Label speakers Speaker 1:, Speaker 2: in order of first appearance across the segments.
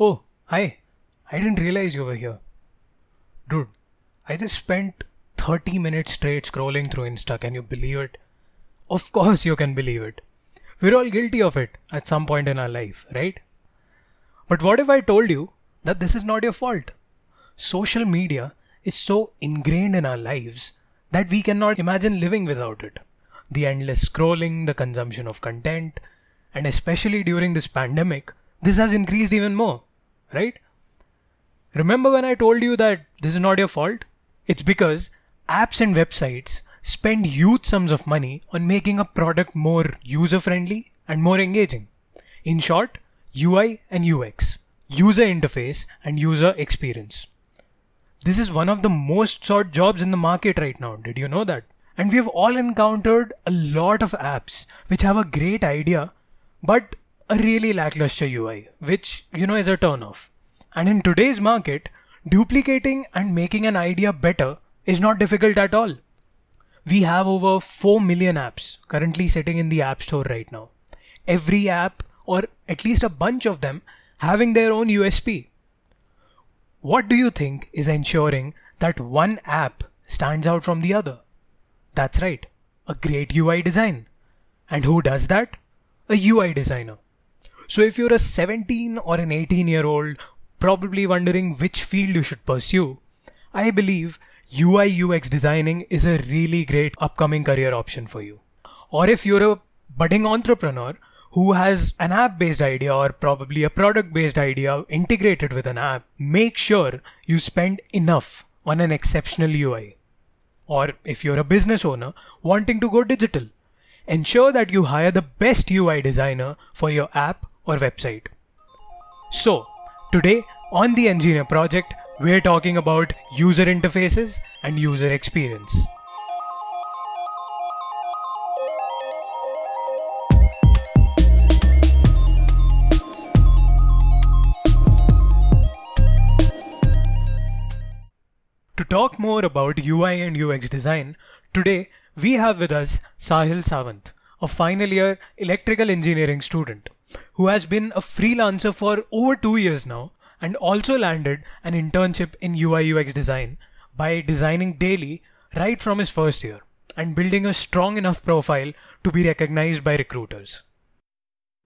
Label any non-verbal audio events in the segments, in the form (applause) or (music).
Speaker 1: Oh, hi. I didn't realize you were here. Dude, I just spent 30 minutes straight scrolling through Insta. Can you believe it? Of course, you can believe it. We're all guilty of it at some point in our life, right? But what if I told you that this is not your fault? Social media is so ingrained in our lives that we cannot imagine living without it. The endless scrolling, the consumption of content, and especially during this pandemic, this has increased even more, right? Remember when I told you that this is not your fault? It's because apps and websites spend huge sums of money on making a product more user friendly and more engaging. In short, UI and UX, user interface and user experience. This is one of the most sought jobs in the market right now. Did you know that? And we have all encountered a lot of apps which have a great idea, but a really lackluster UI, which, you know, is a turnoff. And in today's market, duplicating and making an idea better is not difficult at all. We have over 4 million apps currently sitting in the App Store right now. Every app, or at least a bunch of them, having their own USP. What do you think is ensuring that one app stands out from the other? That's right, a great UI design. And who does that? A UI designer. So if you're a 17 or an 18 year old probably wondering which field you should pursue, I believe UI UX designing is a really great upcoming career option for you. Or if you're a budding entrepreneur who has an app based idea or probably a product based idea integrated with an app, make sure you spend enough on an exceptional UI. Or if you're a business owner wanting to go digital, ensure that you hire the best UI designer for your app or website. So, today on the Engineer Project, we're talking about user interfaces and user experience. To talk more about UI and UX design, today we have with us Sahil Sawant, a final year electrical engineering student who has been a freelancer for over two years now and also landed an internship in UI UX design by designing daily right from his first year and building a strong enough profile to be recognized by recruiters.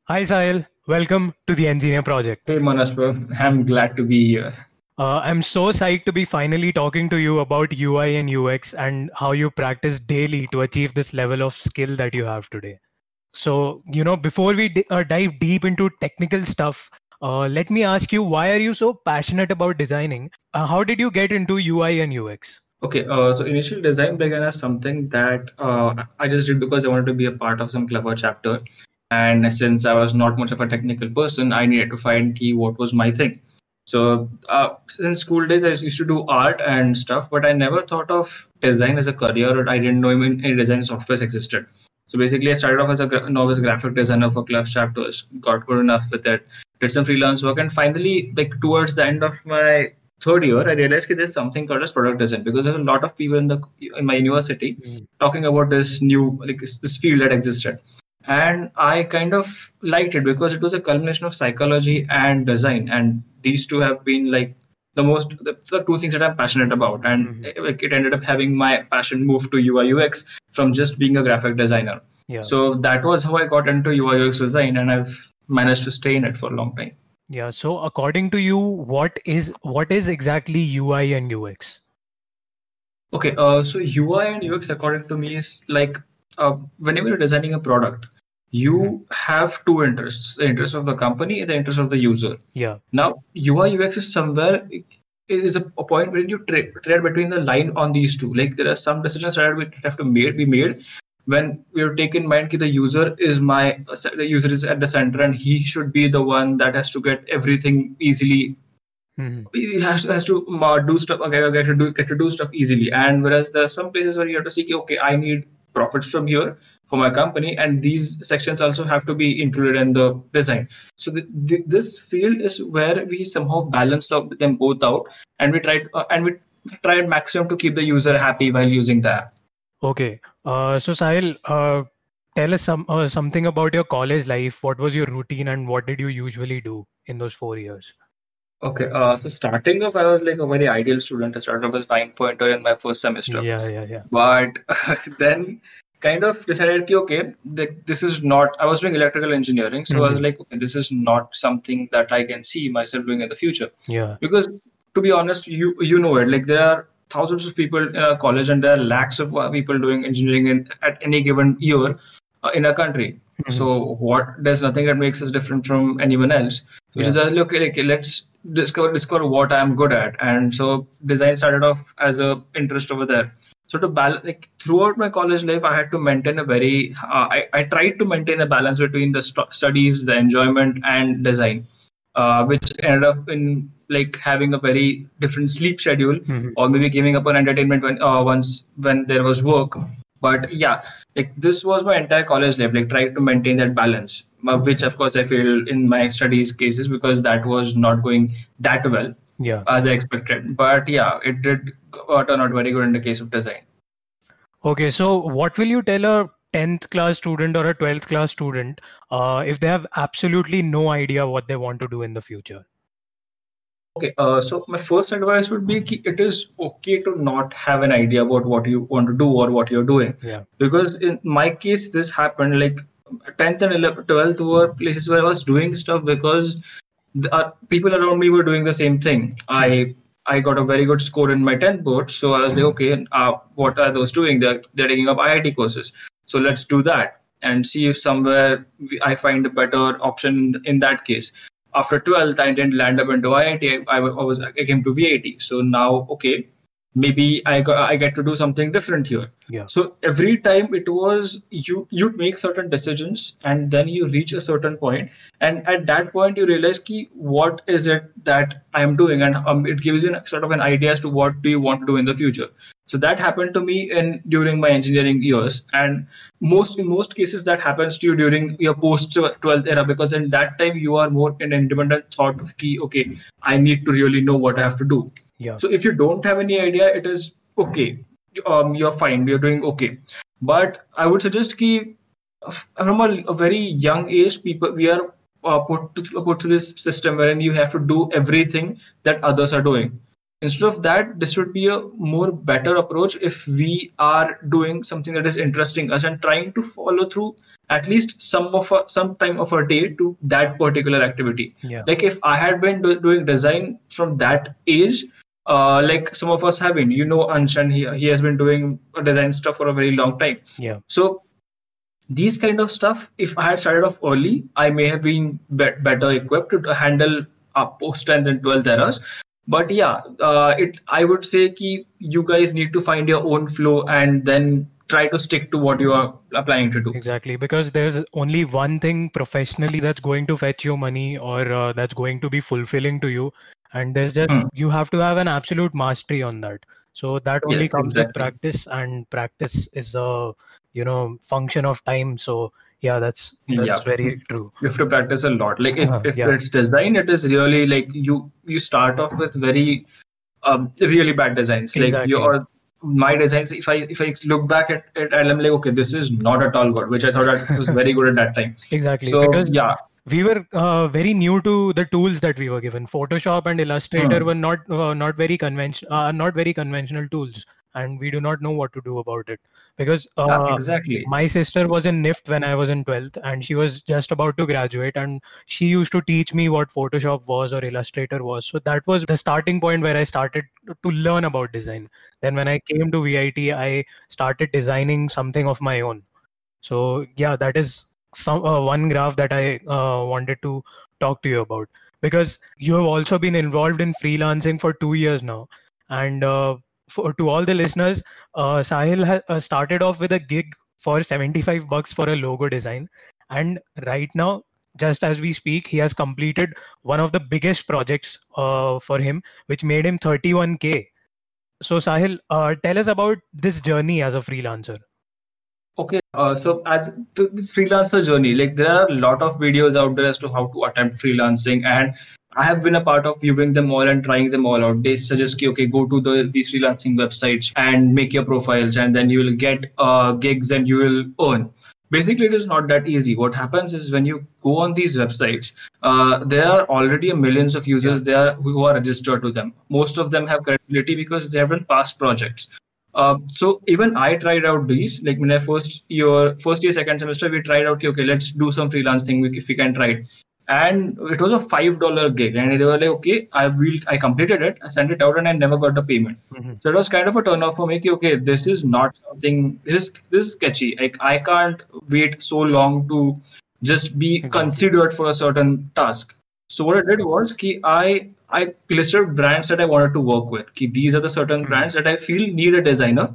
Speaker 1: Hi Sahil, welcome to the Engineer Project.
Speaker 2: Hey Manas bro, I'm glad to be here.
Speaker 1: Uh, I'm so psyched to be finally talking to you about UI and UX and how you practice daily to achieve this level of skill that you have today. So, you know, before we d- uh, dive deep into technical stuff, uh, let me ask you why are you so passionate about designing? Uh, how did you get into UI and UX?
Speaker 2: Okay, uh, so initial design began as something that uh, I just did because I wanted to be a part of some clever chapter. And since I was not much of a technical person, I needed to find key what was my thing. So uh, since school days, I used to do art and stuff, but I never thought of design as a career, or I didn't know even any design software existed. So basically, I started off as a gra- novice graphic designer for club chapters, got good enough with it, did some freelance work, and finally, like towards the end of my third year, I realized that there's something called as product design because there's a lot of people in the in my university mm. talking about this new like this field that existed and i kind of liked it because it was a culmination of psychology and design and these two have been like the most the, the two things that i'm passionate about. And mm-hmm. it, it ended up having my passion move to ui ux from just being a graphic designer. Yeah. so that was how i got into ui ux design and i've managed to stay in it for a long time.
Speaker 1: Yeah. So according to you what is what is exactly ui and ux?
Speaker 2: Okay uh, so ui and ux according to me is like uh, whenever you're designing a product, you mm-hmm. have two interests the interest of the company and the interest of the user.
Speaker 1: Yeah.
Speaker 2: Now, UI UX is somewhere it is a, a point where you trade, trade between the line on these two. Like there are some decisions that we have to made, be made when we are taking mind that the user is my the user is at the center and he should be the one that has to get everything easily Mm-hmm. He has, has to uh, do stuff, okay, get to do get to do stuff easily. And whereas there are some places where you have to see, okay, I need profits from here for my company and these sections also have to be included in the design so the, the, this field is where we somehow balance them both out and we try uh, and we try and maximum to keep the user happy while using the app
Speaker 1: okay uh, so sahil uh, tell us some uh, something about your college life what was your routine and what did you usually do in those four years
Speaker 2: Okay, uh, so starting off, I was like a very ideal student. I started off as nine pointer in my first semester.
Speaker 1: Yeah, yeah, yeah.
Speaker 2: But (laughs) then kind of decided, ki, okay, th- this is not, I was doing electrical engineering. So I was
Speaker 1: Mhm.
Speaker 2: like, okay, this is not something that I can see myself doing in the future.
Speaker 1: Yeah.
Speaker 2: Because to be honest, you you know it, like there are thousands of people in a college and there are lakhs of people doing engineering in, at any given year uh, in a country.
Speaker 1: Mhm.
Speaker 2: So what there's nothing that makes us different from anyone else. Which is
Speaker 1: Yeah.
Speaker 2: uh, look, okay, let's discover discover what I'm good at. And so design started off as a interest over there. So to balance, like throughout my college life, I had to maintain a very, uh, I, I tried to maintain a balance between the stu- studies, the enjoyment, and design, uh, which ended up in like having a very different sleep schedule,
Speaker 1: Mhm.
Speaker 2: or maybe giving up on entertainment when uh, once when there was work. But yeah, like this was my entire college life, like trying to maintain that balance, uh, which of course I failed in my studies cases because that was not going that well
Speaker 1: Yeah.
Speaker 2: as I expected. But yeah, it did turn out very good in the case of design.
Speaker 1: Okay, so what will you tell a 10th class student or a 12th class student uh, if they have absolutely no idea what they want to do in the future?
Speaker 2: Okay, uh, so my first advice would be ki it is okay to not have an idea about what you want to do or what you're doing.
Speaker 1: Yeah.
Speaker 2: Because in my case, this happened like 10th and 11th, 12th were places where I was doing stuff because the, uh, people around me were doing the same thing. I I got a very good score in my 10th board, so I was like, okay, uh, what are those doing? They're, they're taking up IIT courses. So let's do that and see if somewhere I find a better option in that case. After 12th, I didn't land up into IIT. I, I was I came to VIT. So now, okay, maybe I got, I get to do something different here.
Speaker 1: Yeah.
Speaker 2: So every time it was you you'd make certain decisions and then you reach a certain point and at that point you realize ki what is it that I am doing and um, it gives you an, sort of an idea as to what do you want to do in the future. So that happened to me in during my engineering years and most in most cases that happens to you during your post 12th era because in that time you are more in independent thought of key okay I need to really know what I have to do.
Speaker 1: Yeah.
Speaker 2: So if you don't have any idea, it is okay. Um, you're fine. You're doing okay. But I would suggest ki from a, a very young age, people we are uh, put to, put through this system wherein you have to do everything that others are doing. Instead of that, this would be a more better approach if we are doing something that is interesting us and trying to follow through at least some of a, some time of our day to that particular activity
Speaker 1: Yeah.
Speaker 2: like if i had been do- doing design from that age uh, like some of us have been you know anshan he, he has been doing design stuff for a very long time.
Speaker 1: Yeah.
Speaker 2: so these kind of stuff if i had started off early i may have been be- better equipped to handle uh, post 10th and 12th eras. But yeah uh, it i would say ki you guys need to find your own flow and then try to stick to what you are applying to do.
Speaker 1: Exactly, because there's only one thing professionally that's going to fetch you money or uh, that's going to be fulfilling to you, and there's just
Speaker 2: Hmm.
Speaker 1: you have to have an absolute mastery on that. So that only
Speaker 2: Yes,
Speaker 1: comes with practice, and practice is a you know function of time. So yeah, that's that's
Speaker 2: Yeah.
Speaker 1: very true.
Speaker 2: you have to practice a lot like if,
Speaker 1: Uh,
Speaker 2: if
Speaker 1: yeah.
Speaker 2: it's design it is really like you you start off with very um really bad designs like
Speaker 1: Exactly.
Speaker 2: your my designs if i if i look back at it i'm like okay this is not at all good which i thought I was very good at that time (laughs)
Speaker 1: Exactly,
Speaker 2: so
Speaker 1: because
Speaker 2: yeah
Speaker 1: we were uh, very new to the tools that we were given. Photoshop and Illustrator
Speaker 2: Hmm.
Speaker 1: were not uh, not very conventional, uh, not very conventional tools, and we do not know what to do about it because uh,
Speaker 2: yeah, exactly
Speaker 1: my sister was in NIFT when I was in 12th, and she was just about to graduate, and she used to teach me what Photoshop was or Illustrator was. So that was the starting point where I started to learn about design. Then when I came to VIT, I started designing something of my own. So yeah, that is some uh, one graph that I uh, wanted to talk to you about because you have also been involved in freelancing for two years now, and uh, for to all the listeners, uh, Sahil ha- uh, started off with a gig for 75 bucks for a logo design, and right now, just as we speak, he has completed one of the biggest projects uh, for him, which made him 31k. So Sahil, tell us about this journey as a freelancer.
Speaker 2: Okay, uh, so as to this freelancer journey, like there are a lot of videos out there as to how to attempt freelancing, and I have been a part of viewing them all and trying them all out. They suggest, ki, okay, go to the these freelancing websites and make your profiles, and then you will get uh, gigs and you will earn. basically it is not that easy what happens is when you go on these websites uh, there are already millions of users yeah. there who are registered to them most of them have credibility because they have done past projects uh, so even I tried out these. Like when I first year, first year, second semester, we tried out. Okay, let's do some freelance thing if we can try it. And it was a five dollar gig, and they were like, okay, I will. I completed it. I sent it out, and I never got the payment. Mm-hmm. So it was kind of a turn off for me. Okay, this is not something. This is this is sketchy. Like I can't wait so long to just be exactly. considered for a certain task. So what I did was, ki I I listed brands that I wanted to work with. Ki these are the certain mm-hmm. brands that I feel need a designer,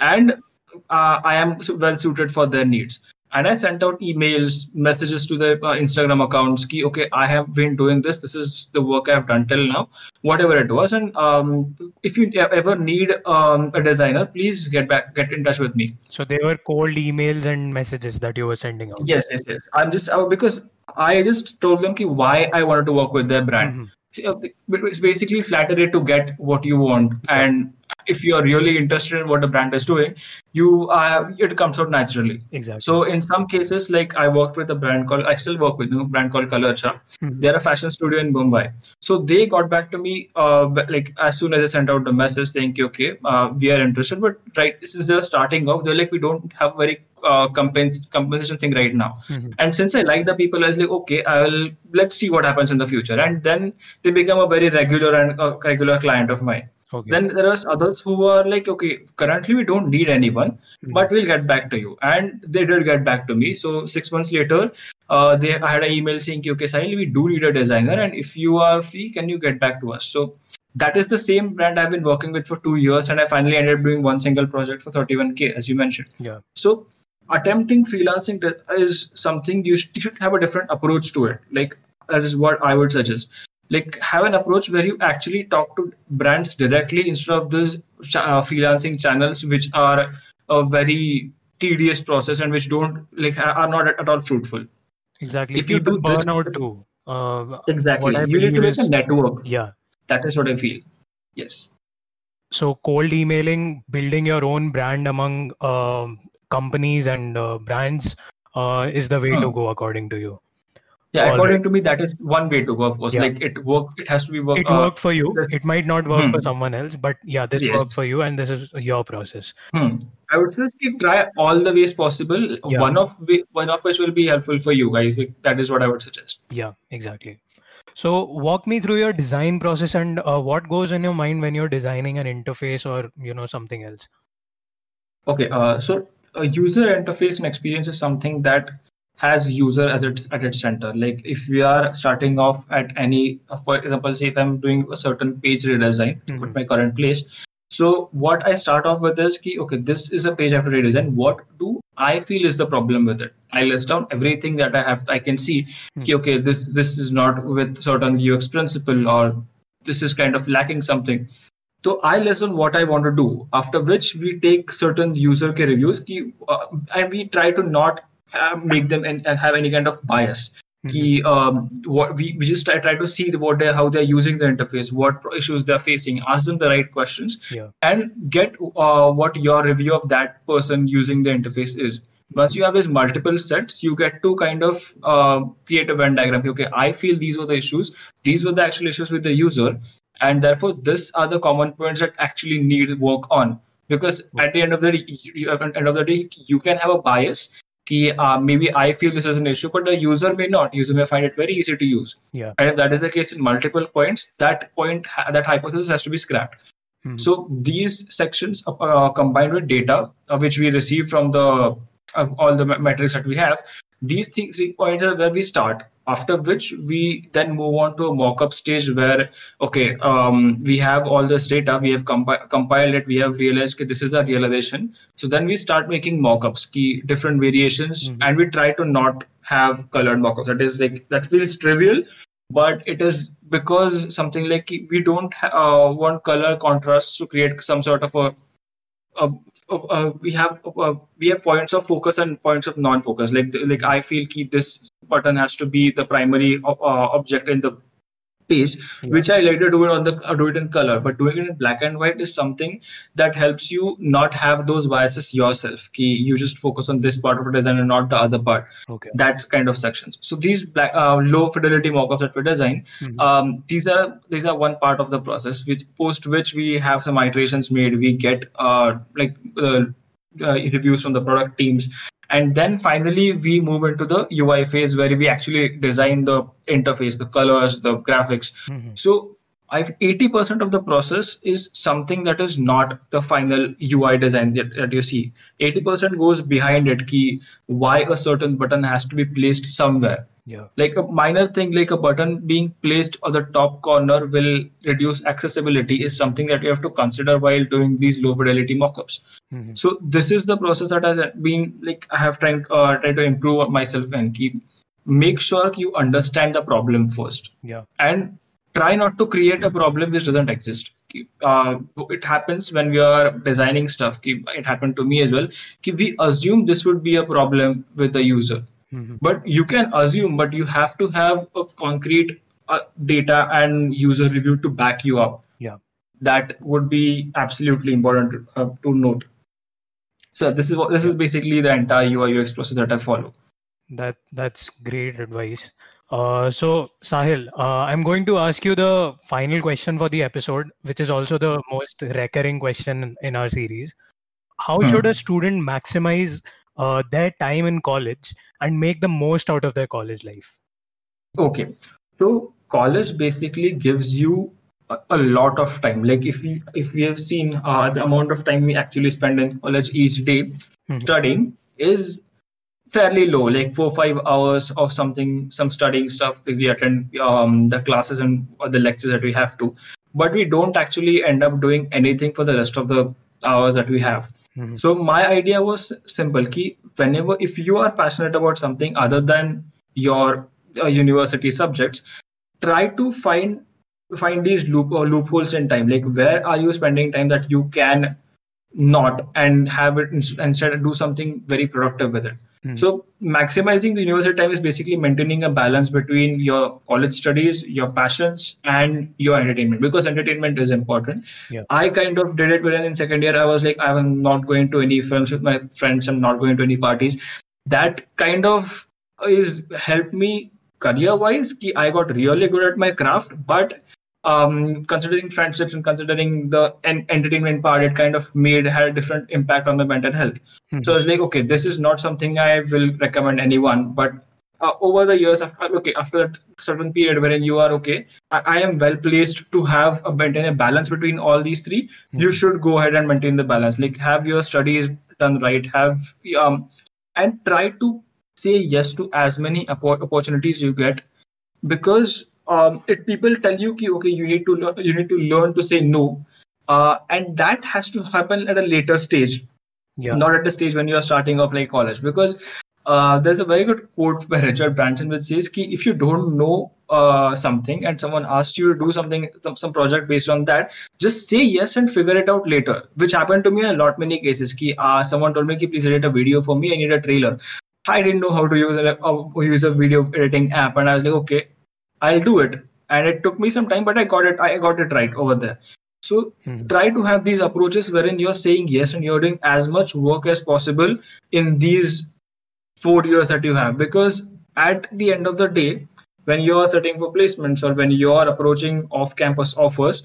Speaker 2: and uh, I am well suited for their needs and I sent out emails, messages to the uh, Instagram accounts. Ki, okay, I have been doing this. This is the work I have done till now, whatever it was. And um, if you ever need um, a designer, please get back, get in touch with me.
Speaker 1: So they were cold emails and messages that you were sending out.
Speaker 2: Yes, yes, yes. I'm just uh, because I just told them ki why I wanted to work with their brand. Mm-hmm. Uh, it's basically flattery to get what you want and if you are really interested in what the brand is doing you uh, it comes out naturally
Speaker 1: exactly
Speaker 2: so in some cases like i worked with a brand called i still work with a brand called colorcha mm-hmm. they're a fashion studio in mumbai so they got back to me uh, like as soon as i sent out the message saying okay uh, we are interested but right since they're starting off they're like we don't have very uh, compens- compensation thing right now. Mm-hmm. And since I like the people, I was like, okay, I'll let's see what happens in the future. And then they become a very regular and a regular client of mine. Okay. Then there was others who were like, okay, currently we don't need anyone, mm-hmm. but we'll get back to you. And they did get back to me. So six months later, uh, they I had an email saying, okay, Sahil, we do need a designer, and if you are free, can you get back to us? So that is the same brand I've been working with for two years, and I finally ended up doing one single project for 31k, as you mentioned.
Speaker 1: Yeah.
Speaker 2: So attempting freelancing is something you should have a different approach to it. Like that is what I would suggest like have an approach where you actually talk to brands directly instead of these uh, freelancing channels which are a very tedious process and which don't like are not at, all fruitful.
Speaker 1: Exactly. If People you do burnout this, too uh,
Speaker 2: exactly. you need to make a network.
Speaker 1: Yeah.
Speaker 2: That is what i feel. Yes.
Speaker 1: So cold emailing building your own brand among uh, companies and uh, brands uh, is the way hmm. to go according to you
Speaker 2: yeah according to me that is one way to go of course yeah. like it work it has to be work
Speaker 1: it worked for you it might not work hmm. for someone else but yeah this yes. worked for you and this is your process
Speaker 2: hmm. i would say try all the ways possible yeah. one of one of which will be helpful for you guys that is what i would suggest
Speaker 1: yeah exactly so walk me through your design process and uh, what goes in your mind when you're designing an interface or you know something else
Speaker 2: okay uh, so a user interface and experience is something that has user as its at its center like if we are starting off at any for example say if i'm doing a certain page redesign mm-hmm. with my current place so what i start off with is key okay this is a page i have to redesign what do i feel is the problem with it i list down everything that i have i can see mm-hmm. key, okay this this is not with certain ux principle or this is kind of lacking something so I listen what I want to do. After which we take certain user care reviews, uh, and we try to not make them and, and have any kind of bias. Mm-hmm. um, what we, we just try, try to see what they how they're using the interface, what issues they're facing, ask them the right questions,
Speaker 1: yeah.
Speaker 2: and get uh, what your review of that person using the interface is. Once you have these multiple sets, you get to kind of uh, create a Venn diagram. Okay, I feel these were the issues. These were the actual issues with the user, and therefore, these are the common points that actually need work on. Because at the end of the day, you, at the end of the day, you can have a bias ki, uh, maybe I feel this is an issue, but the user may not. User may find it very easy to use.
Speaker 1: Yeah.
Speaker 2: And if that is the case in multiple points, that point, that hypothesis has to be scrapped. Hmm. So these sections uh, uh, combined with data uh, which we receive from the uh, all the metrics that we have, these th- three points are where we start after which we then move on to a mock-up stage where okay um, we have all this data we have compi- compiled it we have realized that this is a realization so then we start making mock-ups key different variations mm-hmm. and we try to not have colored mock-ups that is like that feels trivial but it is because something like we don't uh, want color contrasts to create some sort of a uh, uh, we have uh, we have points of focus and points of non-focus. Like like I feel keep this button has to be the primary uh, object in the page, which I later do it on the uh, do it in color. But doing it in black and white is something that helps you not have those biases yourself. Ki you just focus on this part of the design and not the other part.
Speaker 1: Okay.
Speaker 2: That kind of sections. So these black, uh, low fidelity mockups that we design,
Speaker 1: Mhm.
Speaker 2: um, these are these are one part of the process. Which post which we have some iterations made. We get uh, like uh, uh, reviews from the product teams and then finally we move into the ui phase where we actually design the interface the colors the graphics
Speaker 1: Mhm.
Speaker 2: so I've 80% of the process is something that is not the final UI design that, that you see. 80% goes behind it, key why a certain button has to be placed somewhere.
Speaker 1: Yeah.
Speaker 2: Like a minor thing like a button being placed on the top corner will reduce accessibility is something that you have to consider while doing these low fidelity mockups.
Speaker 1: Mhm.
Speaker 2: So this is the process that has been like I have tried uh, tried to improve myself and keep make sure you understand the problem first
Speaker 1: Yeah.
Speaker 2: and try not to create a problem which doesn't exist. Uh, it happens when we are designing stuff. It happened to me as well. We assume this would be a problem with the user,
Speaker 1: Mhm.
Speaker 2: but you can assume, but you have to have a concrete uh, data and user review to back you up.
Speaker 1: Yeah.
Speaker 2: That would be absolutely important uh, to note. So this is what this is basically the entire UI UX process that I follow.
Speaker 1: That that's great advice. Uh, so Sahil, uh, I'm going to ask you the final question for the episode, which is also the most recurring question in- our series. How should a
Speaker 2: Hmm.
Speaker 1: student maximize uh, their time in college and make the most out of their college life?
Speaker 2: Okay, so college basically gives you a, a lot of time. Like if we if we have seen uh, the amount of time we actually spend in college each day
Speaker 1: Mhm.
Speaker 2: studying is fairly low, like four five hours of something, some studying stuff. We attend um, the classes and or the lectures that we have to, but we don't actually end up doing anything for the rest of the hours that we have.
Speaker 1: Mhm.
Speaker 2: So my idea was simple: key whenever if you are passionate about something other than your uh, university subjects, try to find find these loop or loopholes in time. Like where are you spending time that you can not and have it instead do something very productive with it.
Speaker 1: Mhm.
Speaker 2: So maximizing the university time is basically maintaining a balance between your college studies, your passions, and your entertainment because entertainment is important.
Speaker 1: Yeah.
Speaker 2: I kind of did it when in second year I was like I am not going to any films with my friends. I'm not going to any parties. That kind of is helped me career wise. I got really good at my craft, but um considering friendships and considering the en- entertainment part it kind of made had a different impact on my mental health
Speaker 1: Mhm.
Speaker 2: so it's like okay this is not something i will recommend anyone but uh, over the years after, okay after that certain period wherein you are okay I, I am well placed to have a maintain a balance between all these 3 you
Speaker 1: Mhm.
Speaker 2: should go ahead and maintain the balance like have your studies done right have um and try to say yes to as many oppo- opportunities you get because um, it people tell you ki, okay you need to learn you need to learn to say no uh, and that has to happen at a later stage
Speaker 1: Yeah.
Speaker 2: not at the stage when you're starting off like college because uh, there's a very good quote by (laughs) Richard Branson which says ki, if you don't know uh, something and someone asks you to do something some, some project based on that just say yes and figure it out later which happened to me in a lot many cases ki, uh, someone told me ki, please edit a video for me I need a trailer I didn't know how to use a, uh, use a video editing app and I was like okay I'll do it. And it took me some time, but I got it. I got it right over there. So
Speaker 1: Mhm.
Speaker 2: try to have these approaches wherein you're saying yes and you're doing as much work as possible in these four years that you have. Because at the end of the day, when you're setting for placements or when you're approaching off-campus offers,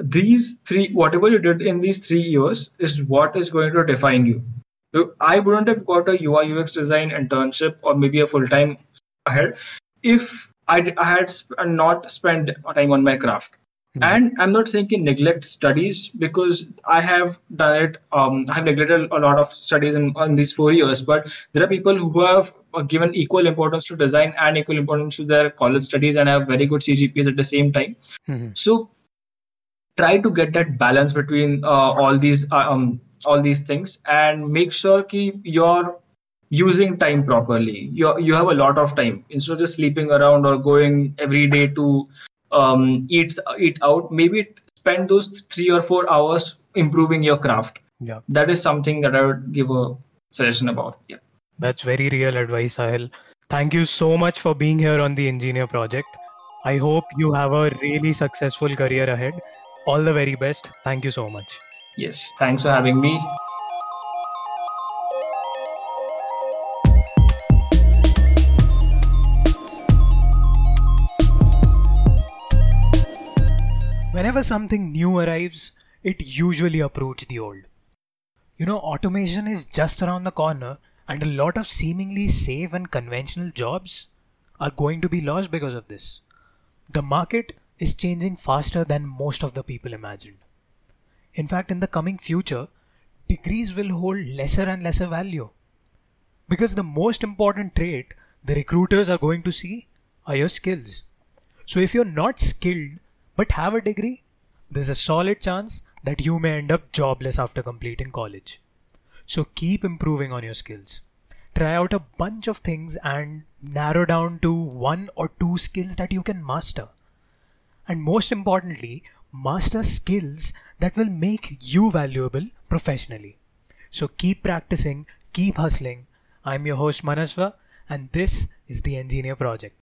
Speaker 2: these three, whatever you did in these three years, is what is going to define you. So I wouldn't have got a UI UX design internship or maybe a full-time ahead if I, I had sp- not spent time on my craft.
Speaker 1: Mhm.
Speaker 2: And I'm not saying to neglect studies because I have done it. Um, I have neglected a lot of studies in, in these four years, but there are people who have uh, given equal importance to design and equal importance to their college studies and have very good CGPs at the same time.
Speaker 1: Mhm.
Speaker 2: So try to get that balance between uh, all these uh, um, all these things and make sure ki you're using time properly you you have a lot of time instead of just sleeping around or going every day to um, eat eat out maybe spend those 3 or 4 hours improving your craft
Speaker 1: Yeah.
Speaker 2: that is something that i would give a suggestion about yeah
Speaker 1: That's very real advice, Sahil. Thank you so much for being here on the Engineer Project. I hope you have a really successful career ahead. All the very best. Thank you so much.
Speaker 2: Yes, thanks for having me.
Speaker 1: Whenever something new arrives, it usually uproots the old. You know, automation is just around the corner, and a lot of seemingly safe and conventional jobs are going to be lost because of this. The market is changing faster than most of the people imagined. In fact, in the coming future, degrees will hold lesser and lesser value. Because the most important trait the recruiters are going to see are your skills. So if you're not skilled but have a degree, there's a solid chance that you may end up jobless after completing college. So keep improving on your skills. Try out a bunch of things and narrow down to one or two skills that you can master. And most importantly, master skills that will make you valuable professionally. So keep practicing, keep hustling. I'm your host Manasva, and this is the Engineer Project.